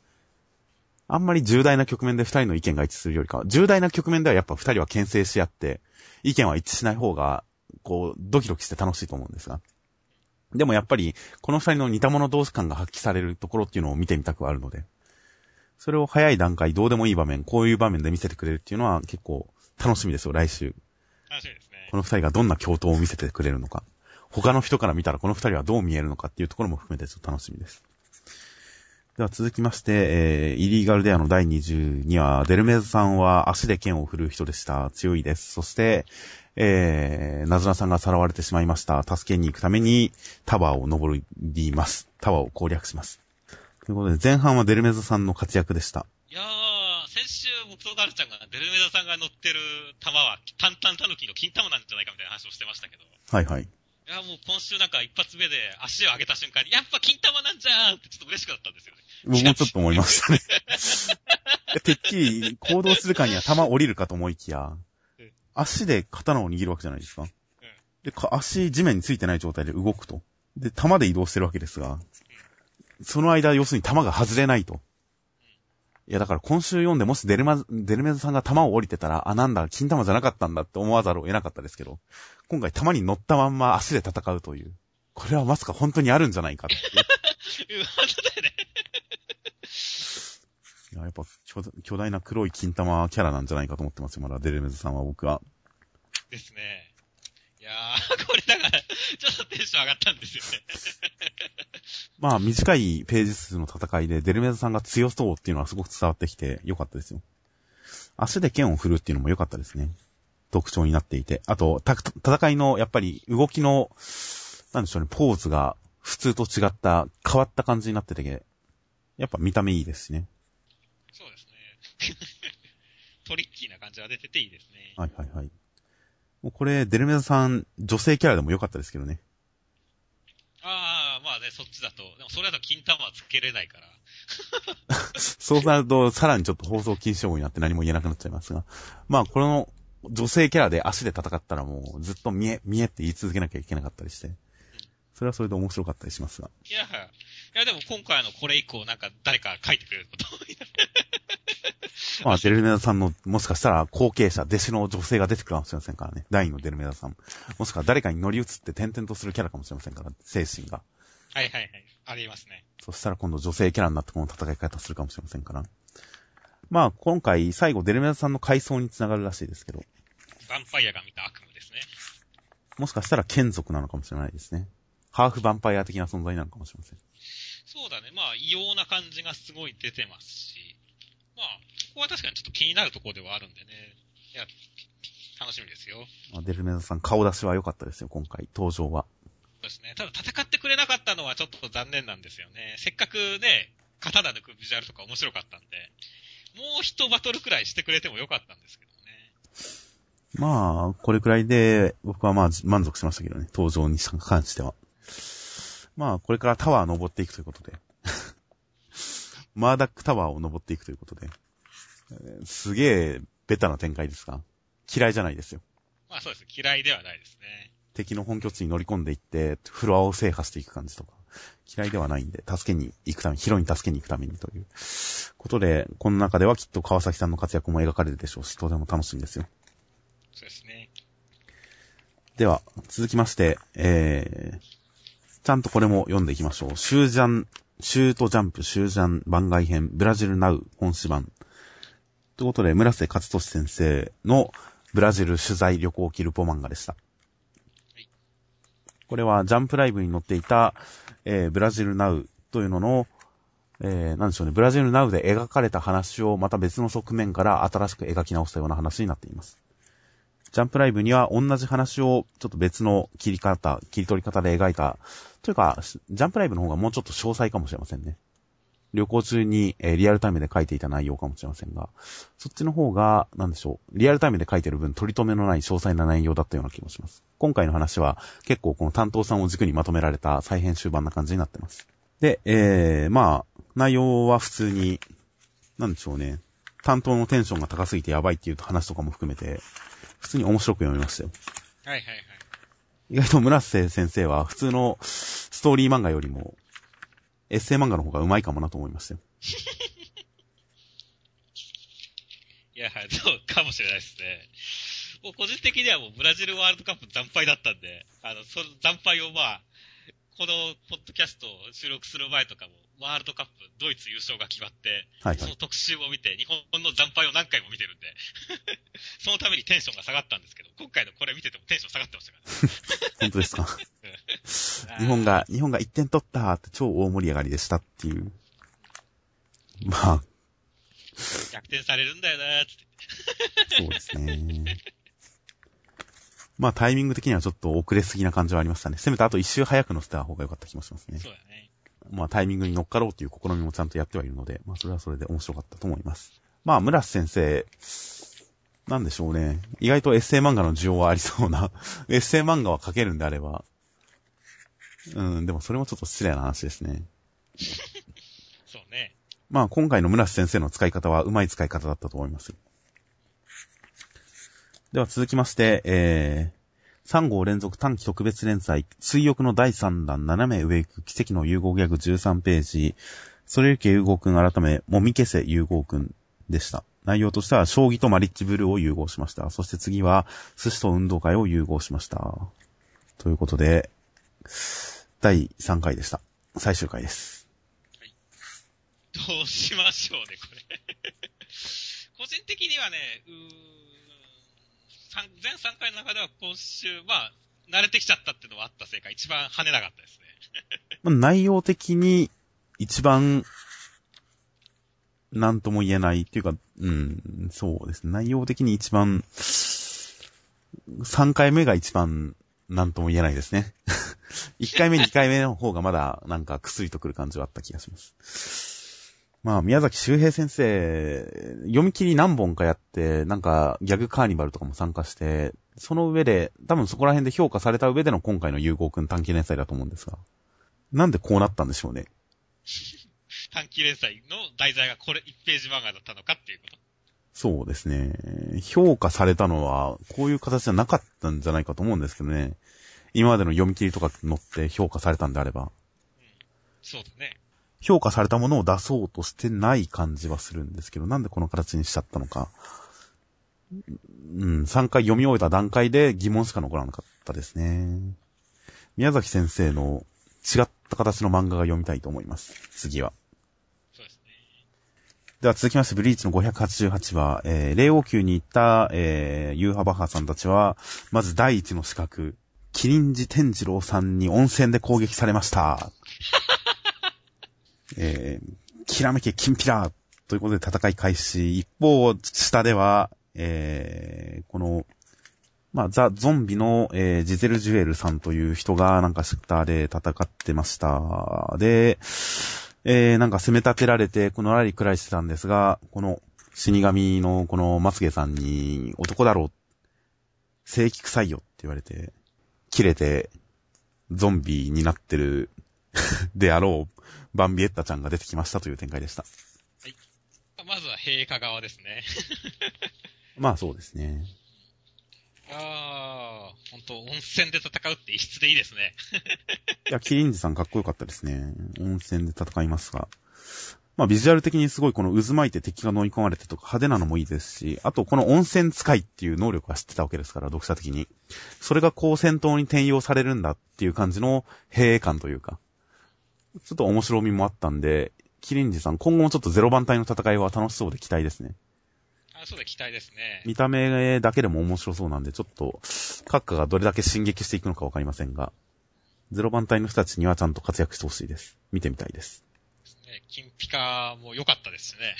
あんまり重大な局面で二人の意見が一致するよりかは、重大な局面ではやっぱ二人は牽制し合って、意見は一致しない方が、こう、ドキドキして楽しいと思うんですが。でもやっぱり、この二人の似た者同士感が発揮されるところっていうのを見てみたくはあるので、それを早い段階、どうでもいい場面、こういう場面で見せてくれるっていうのは結構楽しみですよ、来週。楽しみですね。この二人がどんな共闘を見せてくれるのか。他の人から見たらこの二人はどう見えるのかっていうところも含めてちょっと楽しみです。では続きまして、えー、イリーガルデアの第22話、デルメズさんは足で剣を振るう人でした。強いです。そして、えー、ナズナさんがさらわれてしまいました。助けに行くためにタワーを登ります。タワーを攻略します。ということで、前半はデルメズさんの活躍でした。いやー、先週僕とダルちゃんがデルメダさんが乗ってる玉は、タンタンタヌキの金玉なんじゃないかみたいな話をしてましたけど。はいはい。いや、もう今週なんか一発目で足を上げた瞬間に、やっぱ金玉なんじゃーんってちょっと嬉しくなったんですよね。僕もちょっと思いましたね。てっきり行動するかには弾降りるかと思いきやうん、足で刀を握るわけじゃないですか。で、か足地面についてない状態で動くと。で、弾で移動してるわけですが、その間、要するに弾が外れないと。いや、だから今週読んでもしデルマ、デルメズさんが弾を降りてたら、あ、なんだ、金玉じゃなかったんだって思わざるを得なかったですけど、今回弾に乗ったまんま足で戦うという。これはまさか本当にあるんじゃないかって本当だよね。いや、やっぱ巨大、巨大な黒い金玉キャラなんじゃないかと思ってますよ、まだデルメズさんは僕は。ですね。いやー、これだから、ちょっとテンション上がったんですよね。まあ、短いページ数の戦いでデルメズさんが強そうっていうのはすごく伝わってきて良かったですよ。足で剣を振るっていうのも良かったですね。特徴になっていて。あと、た戦いの、やっぱり動きの、なんでしょうね、ポーズが普通と違った、変わった感じになってて、やっぱ見た目いいですしね。そうですね。トリッキーな感じが出てていいですね。はいはいはい。もうこれ、デルメズさん、女性キャラでも良かったですけどね。ああ、まあね、そっちだと。でもそれだと金玉はつけれないから。そうなると、さらにちょっと放送禁止用語になって何も言えなくなっちゃいますが。まあ、この女性キャラで足で戦ったらもうずっと見え、見えって言い続けなきゃいけなかったりして。それはそれで面白かったりしますが。いや、いやでも今回のこれ以降なんか誰か書いてくれること。まあ、デルメダさんの、もしかしたら後継者、弟子の女性が出てくるかもしれませんからね。第二のデルメダさん。もしくは誰かに乗り移って転々とするキャラかもしれませんから、精神が。はいはいはい。ありますね。そしたら今度女性キャラになってこの戦い方するかもしれませんから。まあ、今回、最後デルメダさんの回想につながるらしいですけど、ヴァンパイアが見た悪夢ですね。もしかしたら剣族なのかもしれないですね。ハーフヴァンパイア的な存在なのかもしれません。そうだね。まあ、異様な感じがすごい出てますし。まあ、ここは確かにちょっと気になるところではあるんでね。いや、楽しみですよ。まあデルネザさん顔出しは良かったですよ、今回、登場は。そうですね。ただ戦ってくれなかったのはちょっと残念なんですよね。せっかくね、刀抜くビジュアルとか面白かったんで、もう一バトルくらいしてくれてもよかったんですけどね。まあ、これくらいで、僕はまあ満足しましたけどね、登場に関しては。まあ、これからタワー登っていくということで。マーダックタワーを登っていくということで。えーすげえ、ベタな展開ですが、嫌いじゃないですよ。まあそうです。嫌いではないですね。敵の本拠地に乗り込んでいって、フロアを制覇していく感じとか、嫌いではないんで、助けに行くために、ヒロイン助けに行くためにということで、この中ではきっと川崎さんの活躍も描かれるでしょうし、とても楽しみですよ。そうですね。では、続きまして、えー、ちゃんとこれも読んでいきましょう。シュージャン、シュートジャンプ、シュージャン番外編、ブラジルナウ本誌版。ということで、村瀬勝利先生のブラジル取材旅行記ルポ漫画でした。これはジャンプライブに載っていた、えー、ブラジルナウというのの、えー、なんでしょうね、ブラジルナウで描かれた話をまた別の側面から新しく描き直したような話になっています。ジャンプライブには同じ話をちょっと別の切り方、切り取り方で描いた、というか、ジャンプライブの方がもうちょっと詳細かもしれませんね。旅行中に、えーリアルタイムで書いていた内容かもしれませんが、そっちの方が、なんでしょう、リアルタイムで書いてる分取り留めのない詳細な内容だったような気もします。今回の話は結構この担当さんを軸にまとめられた再編集版な感じになってます。で、えー、まあ、内容は普通に、なんでしょうね、担当のテンションが高すぎてやばいっていう話とかも含めて、普通に面白く読みましたよ。はいはいはい。意外と村瀬先生は普通のストーリー漫画よりも、エッセイ漫画の方がうまいかもなと思いましたよ。いや、そうかもしれないですね。もう個人的にはもうブラジルワールドカップ惨敗だったんで、あの、その惨敗をまあ、このポッドキャストを収録する前とかも、ワールドカップドイツ優勝が決まって、はいはい。その特集を見て、日本の惨敗を何回も見てるんで、そのためにテンションが下がったんですけど、今回のこれ見ててもテンション下がってましたから、本当ですか？ね。日本が、日本が1点取ったって超大盛り上がりでしたっていう。まあ、逆転されるんだよなって。そうですね。まあタイミング的にはちょっと遅れすぎな感じはありましたね。せめてあと一周早く乗せた方が良かった気もしますね。そうだね。まあタイミングに乗っかろうという試みもちゃんとやってはいるので、まあそれはそれで面白かったと思います。まあ村瀬先生、なんでしょうね。意外とエッセイ漫画の需要はありそうな、エッセイ漫画は書けるんであれば、うん、でもそれもちょっと失礼な話ですね。そうね。まあ今回の村瀬先生の使い方はうまい使い方だったと思います。では続きまして、えー、3号連続短期特別連載、水浴の第3弾、斜め上行く奇跡の融合ギャグ13ページ、それゆけ融合くん改め、もみ消せ融合くんでした。内容としては、将棋とマリッジブルーを融合しました。そして次は、寿司と運動会を融合しました。ということで、第3回でした。最終回です。はいどうしましょうね、これ。個人的にはね、うー、全3回の中では今週、まあ、慣れてきちゃったっていうのはあったせいか、一番跳ねなかったですね。まあ内容的に一番、なんとも言えないっていうか、うん、そうですね。内容的に一番、3回目が一番、なんとも言えないですね。1回目、2回目の方がまだ、なんか、くすりとくる感じはあった気がします。まあ、宮崎周平先生、読み切り何本かやって、なんか、ギャグカーニバルとかも参加して、その上で、多分そこら辺で評価された上での今回の融合くん短期連載だと思うんですが。なんでこうなったんでしょうね？短期連載の題材がこれ1ページ漫画だったのかっていうこと。そうですね。評価されたのは、こういう形じゃなかったんじゃないかと思うんですけどね。今までの読み切りとか乗って評価されたんであれば。そうだね。評価されたものを出そうとしてない感じはするんですけど、なんでこの形にしちゃったのか。うん、3回読み終えた段階で疑問しか残らなかったですね。宮崎先生の違った形の漫画が読みたいと思います。次は。そうですね。では続きまして、ブリーチの588話、えー、霊王宮に行った、えー、ユーハバハさんたちは、まず第一の資格、キリンジ天次郎さんに温泉で攻撃されました。えー、きらめけキンピラということで戦い開始。一方、下では、えー、この、まあ、ザ・ゾンビの、えー、ジゼル・ジュエルさんという人が、なんかシッターで戦ってました。で、えー、なんか攻め立てられて、このラリーくらいしてたんですが、この死神のこの松毛さんに、男だろう、正規臭いよって言われて、切れて、ゾンビになってる であろう、バンビエッタちゃんが出てきましたという展開でした。はい。まずは陛下側ですね。まあそうですね。ああ、本当温泉で戦うって異質でいいですね。いや、キリンジさんかっこよかったですね。温泉で戦いますが。まあ、ビジュアル的にすごいこの渦巻いて敵が乗り込まれてとか派手なのもいいですし、あとこの温泉使いっていう能力は知ってたわけですから、読者的に。それがこう戦闘に転用されるんだっていう感じの平営感というか、ちょっと面白みもあったんで、キリンジさん今後もちょっとゼロ番隊の戦いは楽しそうで期待ですね。あ、そうだ、期待ですね。見た目だけでも面白そうなんで、ちょっと、閣下がどれだけ進撃していくのかわかりませんが、ゼロ番隊の人たちにはちゃんと活躍してほしいです。見てみたいです。ね、金ピカも良かったですね。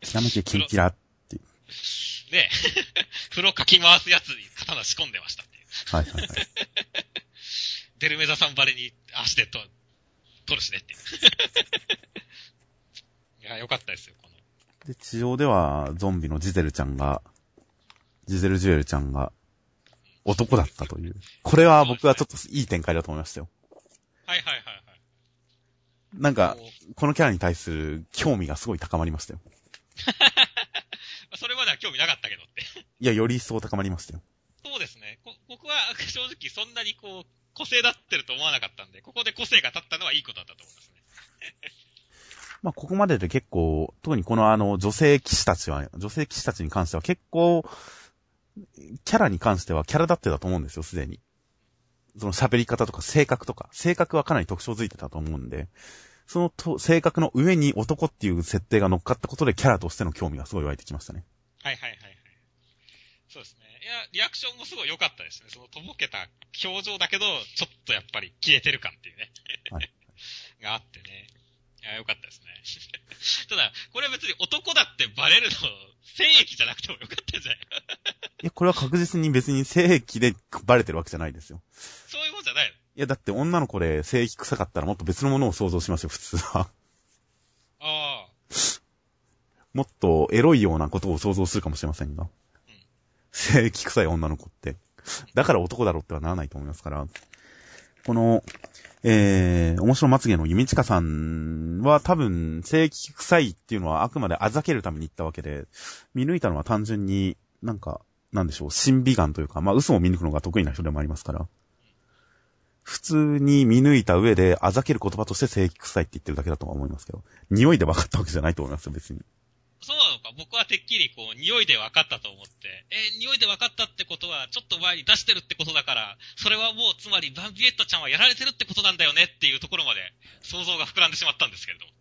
ちなみに金ピラっていう。ね 風呂かき回すやつに刀仕込んでましたっていう。はいはいはい。デルメザさんバレに足でと取るしねってい や、良かったですよ、この。で、地上ではゾンビのジゼルちゃんが、ジゼルジュエルちゃんが男だったという。これは僕はちょっといい展開だと思いましたよ。はいはいはいはい。なんか、このキャラに対する興味がすごい高まりましたよ。それまでは興味なかったけどって。いや、より一層高まりましたよ。そうですね。僕は正直そんなにこう、個性立ってると思わなかったんで、ここで個性が立ったのはいいことだったと思いますね。まあ、ここまでで結構、特にこのあの、女性騎士たちは、女性騎士たちに関しては結構、キャラに関してはキャラ立ってたと思うんですよ、すでに。その喋り方とか性格とか、性格はかなり特徴づいてたと思うんで、そのと性格の上に男っていう設定が乗っかったことでキャラとしての興味がすごい湧いてきましたね。はいはいはいはい。そうですね。いや、リアクションもすごい良かったですね。そのとぼけた表情だけど、ちょっとやっぱり消えてる感っていうね。はい。があってね。いや、良かったですね。ただ、これは別に男だってバレるの、精液じゃなくてもよかったじゃない？いや、これは確実に別に精液でバレてるわけじゃないですよ。そういうもんじゃないの？いや、だって女の子で精液臭かったらもっと別のものを想像しますよ、普通は。ああ。もっとエロいようなことを想像するかもしれませんが。うん、精液臭い女の子って。だから男だろうってはならないと思いますから。この、えー、面白まつげの弓近さんは多分、正規臭いっていうのはあくまであざけるために言ったわけで、見抜いたのは単純になんか、なんでしょう、審美眼というか、まあ嘘を見抜くのが得意な人でもありますから、普通に見抜いた上であざける言葉として正規臭いって言ってるだけだとは思いますけど、匂いで分かったわけじゃないと思いますよ、別に。僕はてっきりこう、匂いで分かったと思って、えー、匂いで分かったってことは、ちょっと前に出してるってことだから、それはもう、つまりバンビエットちゃんはやられてるってことなんだよねっていうところまで、想像が膨らんでしまったんですけれども。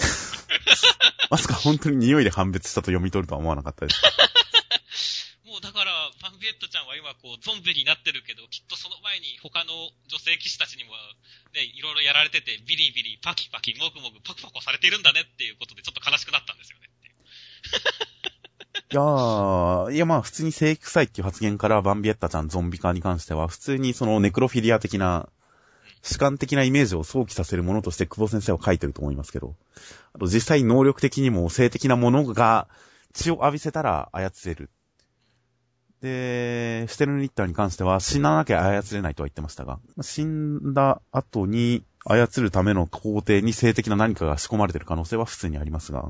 まさか本当に匂いで判別したと読み取るとは思わなかったです。もうだから、バンビエットちゃんは今こう、ゾンビになってるけど、きっとその前に他の女性騎士たちにも、ね、いろいろやられてて、ビリビリ、パキパキ、もぐもぐ、パクパクされているんだねっていうことで、ちょっと悲しくなったんですよね いやー、いやまあ普通に正規臭いっていう発言からバンビエッタちゃんゾンビ化に関しては、普通にそのネクロフィリア的な、主観的なイメージを想起させるものとして久保先生は書いてると思いますけど、あと実際能力的にも性的なものが血を浴びせたら操れる。で、シュテルニッターに関しては死ななきゃ操れないとは言ってましたが、死んだ後に操るための工程に性的な何かが仕込まれてる可能性は普通にありますが、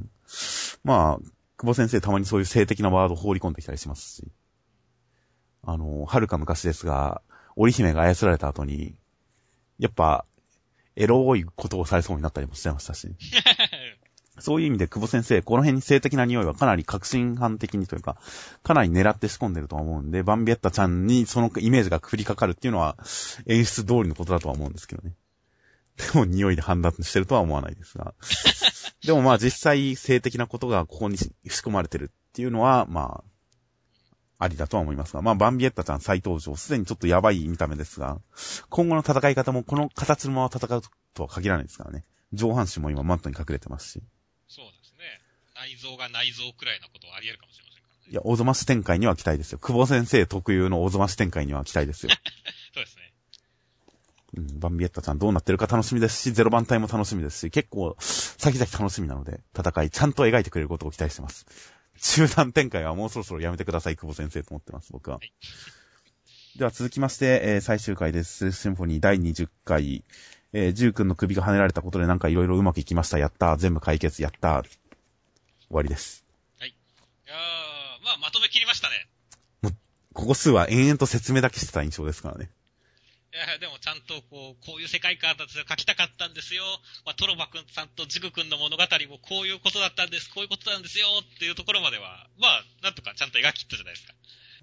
まあ、久保先生たまにそういう性的なワードを放り込んできたりしますし、あの、はるか昔ですが、織姫が操られた後に、やっぱ、エロいことをされそうになったりもしてましたし。そういう意味で久保先生、この辺に性的な匂いはかなり革新犯的にというか、かなり狙って仕込んでると思うんで、バンビエッタちゃんにそのイメージが降りかかるっていうのは演出通りのことだとは思うんですけどね。でも匂いで判断してるとは思わないですが。でもまあ実際性的なことがここに仕込まれてるっていうのは、まあ、ありだとは思いますが、まあバンビエッタちゃん再登場、すでにちょっとやばい見た目ですが、今後の戦い方もこの形のまま戦うとは限らないですからね。上半身も今マットに隠れてますし。そうですね。内臓が内臓くらいのことはあり得るかもしれませんからね。いや、おぞまし展開には期待ですよ。久保先生特有のおぞまし展開には期待ですよ。そうですね。うん、バンビエッタちゃんどうなってるか楽しみですし、ゼロ番隊も楽しみですし、結構、先々楽しみなので、戦いちゃんと描いてくれることを期待してます。中断展開はもうそろそろやめてください、久保先生と思ってます、僕は。はいでは続きまして、えー最終回です。シンフォニー第20回。えー、ジュー君の首が跳ねられたことでなんかいろいろうまくいきました。やったー。全部解決。やったー。終わりです。いやー、まあ、まとめ切りましたね。ここ数は延々と説明だけしてた印象ですからね。いや、でもちゃんとこう、こういう世界観だった書きたかったんですよ。まあ、トロバくんさんとジグくんの物語もこういうことだったんです、こういうことなんですよっていうところまでは、まあ、なんとかちゃんと描き切ったじゃないですか。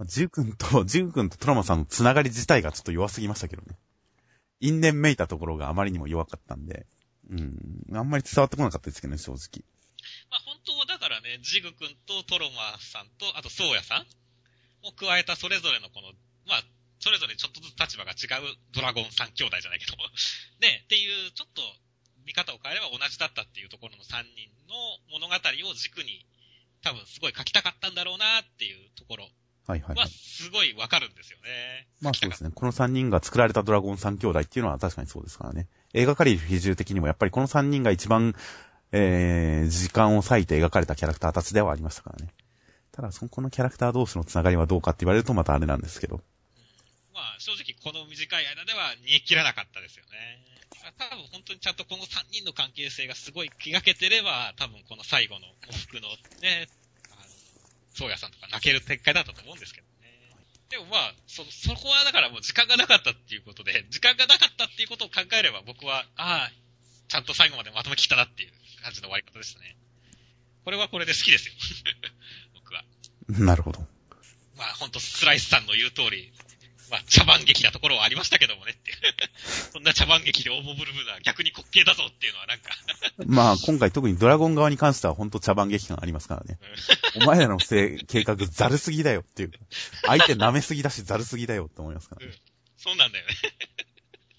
ジュー君と、ジュー君とトラマさんのつながり自体がちょっと弱すぎましたけどね。因縁めいたところがあまりにも弱かったんで。うん。あんまり伝わってこなかったですけどね、正直。まあ、本当はだからね、ジグくんとトロマさんと、あとソーヤさんを加えたそれぞれのこの、まあ、それぞれちょっとずつ立場が違うドラゴン三兄弟じゃないけど、ね、っていう、ちょっと見方を変えれば同じだったっていうところの三人の物語を軸に、多分すごい書きたかったんだろうなっていうところはいはい、は。はいすごいわかるんですよね。まあそうですね。この3人が作られたドラゴン3兄弟っていうのは確かにそうですからね。映画借りる比重的にもやっぱりこの3人が一番、えー、時間を割いて描かれたキャラクターたちではありましたからね。ただ、そのこのキャラクター同士のつながりはどうかって言われるとまたあれなんですけど。まあ、正直この短い間では煮え切らなかったですよね。まあ多分本当にちゃんとこの3人の関係性がすごい描けてれば、多分この最後の喪服のね、あの、宗谷さんとか泣ける展開だったと思うんですけどね。でもまあ、そ、そこはだからもう時間がなかったっていうことで、時間がなかったっていうことを考えれば僕は、ああ、ちゃんと最後までまとめきったなっていう感じの終わり方でしたね。これはこれで好きですよ。僕は。なるほど。まあ本当スライスさんの言う通り、まあ茶番劇なところはありましたけどもねっていう。そんな茶番劇でオーボブルブルは逆に滑稽だぞっていうのはなんか、まあ今回特にドラゴン側に関しては本当茶番劇感ありますからね。お前らのせ計画ざるすぎだよっていう。相手舐めすぎだしざるすぎだよって思いますからね。そうなんだよね。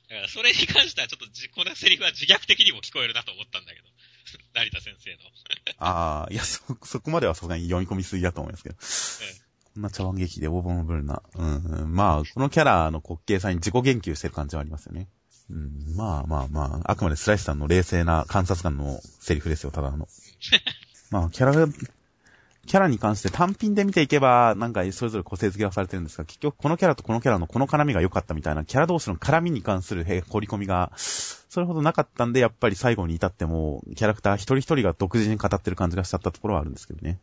だからそれに関してはちょっとじ、このセリフは自虐的にも聞こえるなと思ったんだけど。成田先生の。ああ、いや、そ、そこまではさすがに読み込みすぎだと思いますけど。こんな茶碗劇でオーボンブルな。うん、うんまあ、このキャラの滑稽さに自己言及してる感じはありますよね。うん、まあまあまあ、あくまでスライスさんの冷静な観察官のセリフですよ、ただの。まあ、キャラ、キャラに関して単品で見ていけば、なんかそれぞれ個性付けはされてるんですが、結局このキャラとこのキャラのこの絡みが良かったみたいな、キャラ同士の絡みに関するへ掘り込みが、それほどなかったんで、やっぱり最後に至っても、キャラクター一人一人が独自に語ってる感じがしちゃったところはあるんですけどね。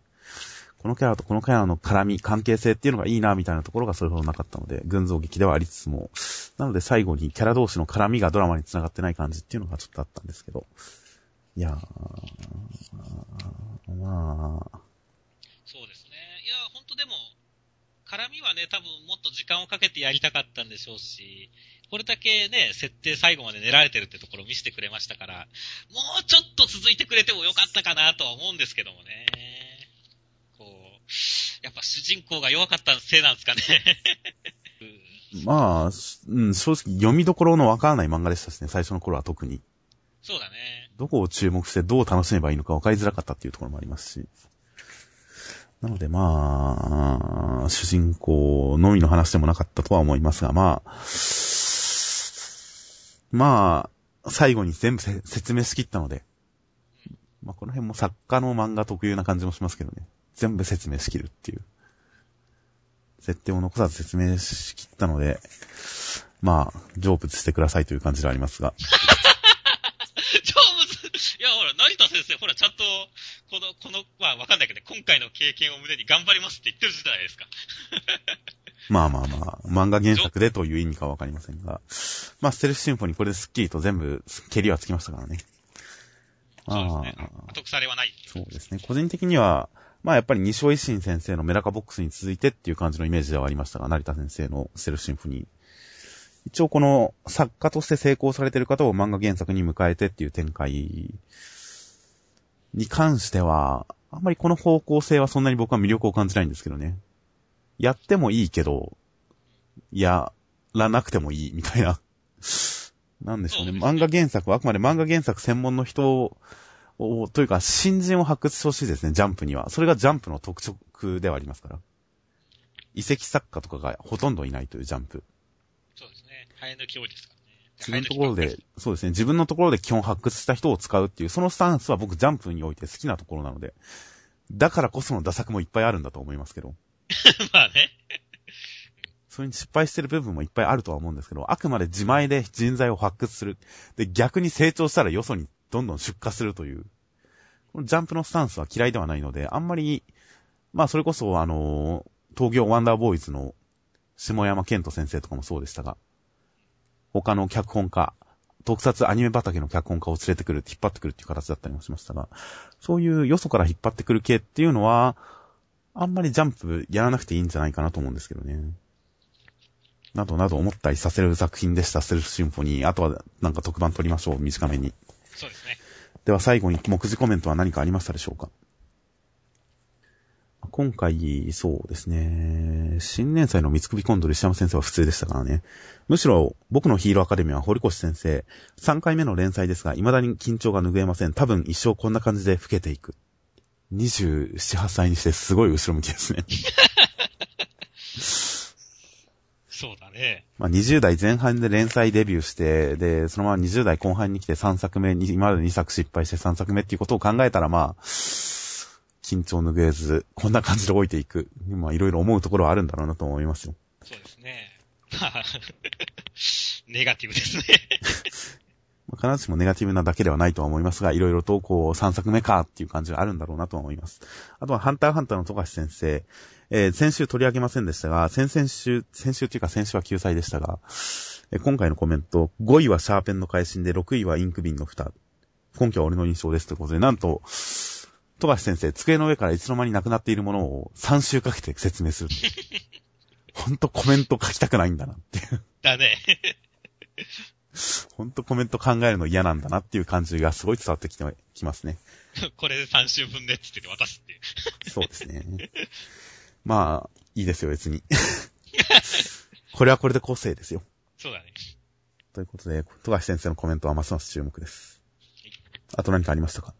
このキャラとこのキャラの絡み、関係性っていうのがいいな、みたいなところがそれほどなかったので、群像劇ではありつつも、なので最後にキャラ同士の絡みがドラマに繋がってない感じっていうのがちょっとあったんですけど。いやー、まあ、そうですね。いや、本当でも、絡みはね、多分もっと時間をかけてやりたかったんでしょうし、これだけね、設定最後まで練られてるってところを見せてくれましたから、もうちょっと続いてくれてもよかったかなとは思うんですけどもね。やっぱ主人公が弱かったせいなんですかね。う んまあ、うん、正直読みどころのわからない漫画でしたしね、最初の頃は特に。そうだね。どこを注目してどう楽しめばいいのか分かりづらかったっていうところもありますし。なのでまあ、主人公のみの話でもなかったとは思いますが、まあ、まあ、最後に全部せ説明しきったので、まあこの辺も作家の漫画特有な感じもしますけどね。全部説明しきるっていう。設定を残さず説明しきったので、まあ、成仏してくださいという感じではありますが。成仏？いや、ほら、成田先生、ほら、ちゃんと、この、この、まあ、わかんないけど、今回の経験を胸に頑張りますって言ってるじゃないですか。まあまあまあ、漫画原作でという意味かはわかりませんが。まあ、ステルスシンフォニーこれでスッキリと全部、ケリはつきましたからね。そうですねあ。後腐れはない。そうですね。個人的には、まあやっぱり西尾維新先生のメダカボックスに続いてっていう感じのイメージではありましたが、成田先生のステルスシンフォニー。一応この作家として成功されている方を漫画原作に迎えてっていう展開に関しては、あんまりこの方向性はそんなに僕は魅力を感じないんですけどね。やってもいいけど、やらなくてもいいみたいな。なんでしょうね。漫画原作はあくまで漫画原作専門の人おというか、新人を発掘してほしいですね、ジャンプには。それがジャンプの特色ではありますから。遺跡作家とかがほとんどいないというジャンプ。そうですね。生え抜き多いですからね。自分のところで、そうですね、自分のところで基本発掘した人を使うっていう、そのスタンスは僕ジャンプにおいて好きなところなので、だからこその打作もいっぱいあるんだと思いますけど。まあね。それに失敗してる部分もいっぱいあるとは思うんですけど、あくまで自前で人材を発掘する。で、逆に成長したらよそにどんどん出荷するという、このジャンプのスタンスは嫌いではないので、あんまり、まあそれこそあの、東京ワンダーボーイズの下山健人先生とかもそうでしたが、他の脚本家、特撮アニメ畑の脚本家を連れてくる、引っ張ってくるっていう形だったりもしましたが、そういうよそから引っ張ってくる系っていうのは、あんまりジャンプやらなくていいんじゃないかなと思うんですけどね。などなど思ったりさせる作品でした、セルフシンフォニー。あとはなんか特番撮りましょう、短めに。そうですね。では最後に目次コメントは何かありましたでしょうか？今回、そうですね。新年祭の三つ首コンドル石山先生は普通でしたからね。むしろ、僕のヒーローアカデミーは堀越先生。3回目の連載ですが、未だに緊張が拭えません。多分一生こんな感じで老けていく。27、8歳にしてすごい後ろ向きですね。そうだね。まあ、20代前半で連載デビューして、で、そのまま20代後半に来て3作目に、今まで2作失敗して3作目っていうことを考えたら、まあ、緊張拭えず、こんな感じで置いていく。まあ、いろいろ思うところはあるんだろうなと思いますよ。そうですね。まあ、ネガティブですね。必ずしもネガティブなだけではないとは思いますが、いろいろとこう3作目かっていう感じがあるんだろうなとは思います。あとはハンターハンターの富樫先生、えー、先週取り上げませんでしたが、先々週、先週っていうか先週は救済でしたが、えー、今回のコメント、5位はシャーペンの会心で、6位はインク瓶の蓋。根拠は俺の印象ですということで、なんと、富樫先生、机の上からいつの間になくなっているものを3週かけて説明する。ほんとコメント書きたくないんだなっていう。だね。ほんとコメント考えるの嫌なんだなっていう感じがすごい伝わってきてきますね。これで3週分でって言って渡すっていう。そうですね。まあ、いいですよ、別に。これはこれで個性ですよ。そうだね。ということで、富樫先生のコメントはますます注目です。はい、あと何かありましたか？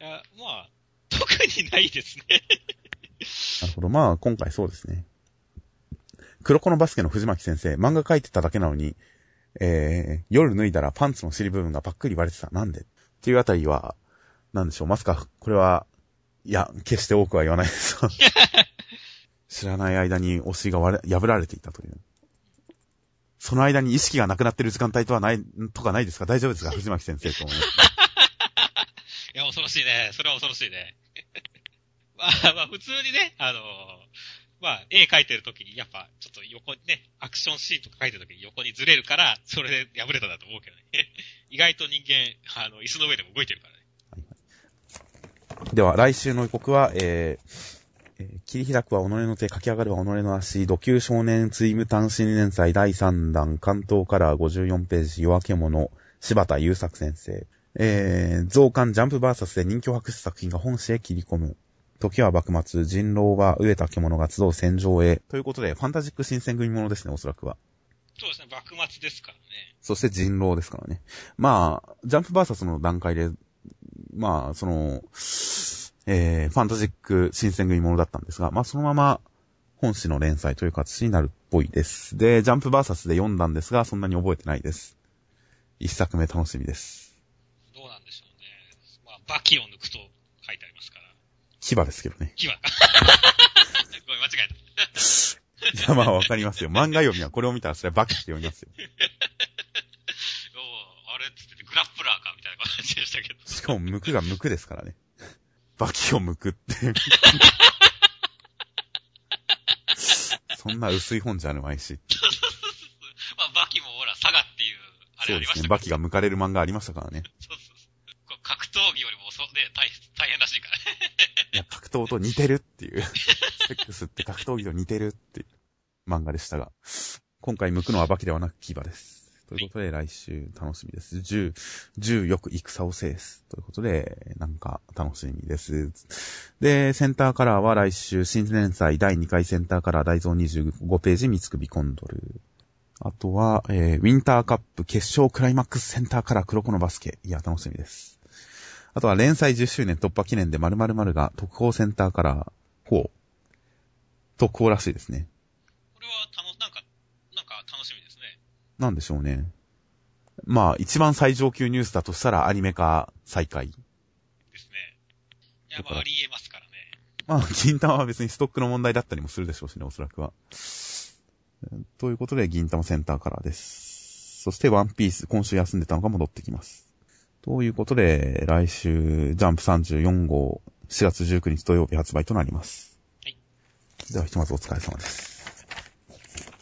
いや、まあ、特にないですね。なるほど。まあ、今回そうですね。黒子のバスケの藤巻先生、漫画描いてただけなのに、えー、夜脱いだらパンツの尻部分がパックリ割れてた。なんで？っていうあたりは、なんでしょう。まさか、これは、いや、決して多くは言わないです。知らない間に推しが割れ、破られていたという。その間に意識がなくなってる時間帯とはない、とかないですか？大丈夫ですか？藤巻先生と思います。いや、恐ろしいね。それは恐ろしいね。まあ、まあ、普通にね、あのまあ、絵描いてる時に、やっぱ、ちょっと横にね、アクションシーンとか描いてる時に横にずれるから、それで破れたんだと思うけどね。意外と人間、あの、椅子の上でも動いてるからね。では、来週の予告は、えー、えー、切り開くは己の手、駆け上がるは己の足、土級少年ツイム単身連載第3弾、関東カラー54ページ、夜明け者、柴田優作先生。えー、増刊ジャンプバーサスで人気を博す作品が本誌へ切り込む。時は幕末、人狼は飢えた獣が集う戦場へ。ということで、ファンタジック新選組ものですね、おそらくは。そうですね、幕末ですからね。そして人狼ですからね。まあ、ジャンプバーサスの段階でまあ、その、えー、ファンタジック新選組ものだったんですが、まあそのまま本誌の連載という形になるっぽいです。で、ジャンプバーサスで読んだんですが、そんなに覚えてないです。一作目楽しみです。どうなんでしょうね。まあ、バキを抜くと書いてありますから。牙ですけどね。牙か。ごめん、間違えた。いや、まあわかりますよ。漫画読みはこれを見たらそれはバキって読みますよ。グラップラーかみたいな感じでしたけど。しかも、むくがむくですからね。バキをむくって。そんな薄い本じゃあるまいし。まあ、バキもほら、佐賀っていう、あれありましたそうですね。バキが向かれる漫画ありましたからね。そうそうそう。格闘技よりも、そう、ね、大大変らしいからね。いや、格闘と似てるっていう。セックスって格闘技と似てるっていう漫画でしたが。今回向くのはバキではなくキバです。ということで、来週楽しみです。10、10よく戦を制す。ということで、なんか楽しみです。で、センターカラーは来週、新年祭第2回センターカラー大蔵25ページ、三つ首コンドル。あとは、えー、ウィンターカップ決勝クライマックスセンターカラー黒子のバスケ。いや、楽しみです。あとは連載10周年突破記念で〇〇〇が特報センターから4。特報らしいですね。これは、たの、なんか、なんか楽しみですね。なんでしょうね。まあ、一番最上級ニュースだとしたらアニメ化再開。ですね。いや、まあ、あり得ますからね。まあ、銀玉は別にストックの問題だったりもするでしょうしね、おそらくは。ということで、銀玉センターカラーです。そして、ワンピース、今週休んでたのが戻ってきます。ということで、来週、ジャンプ34号、4月19日土曜日発売となります。はい。では、ひとまずお疲れ様です。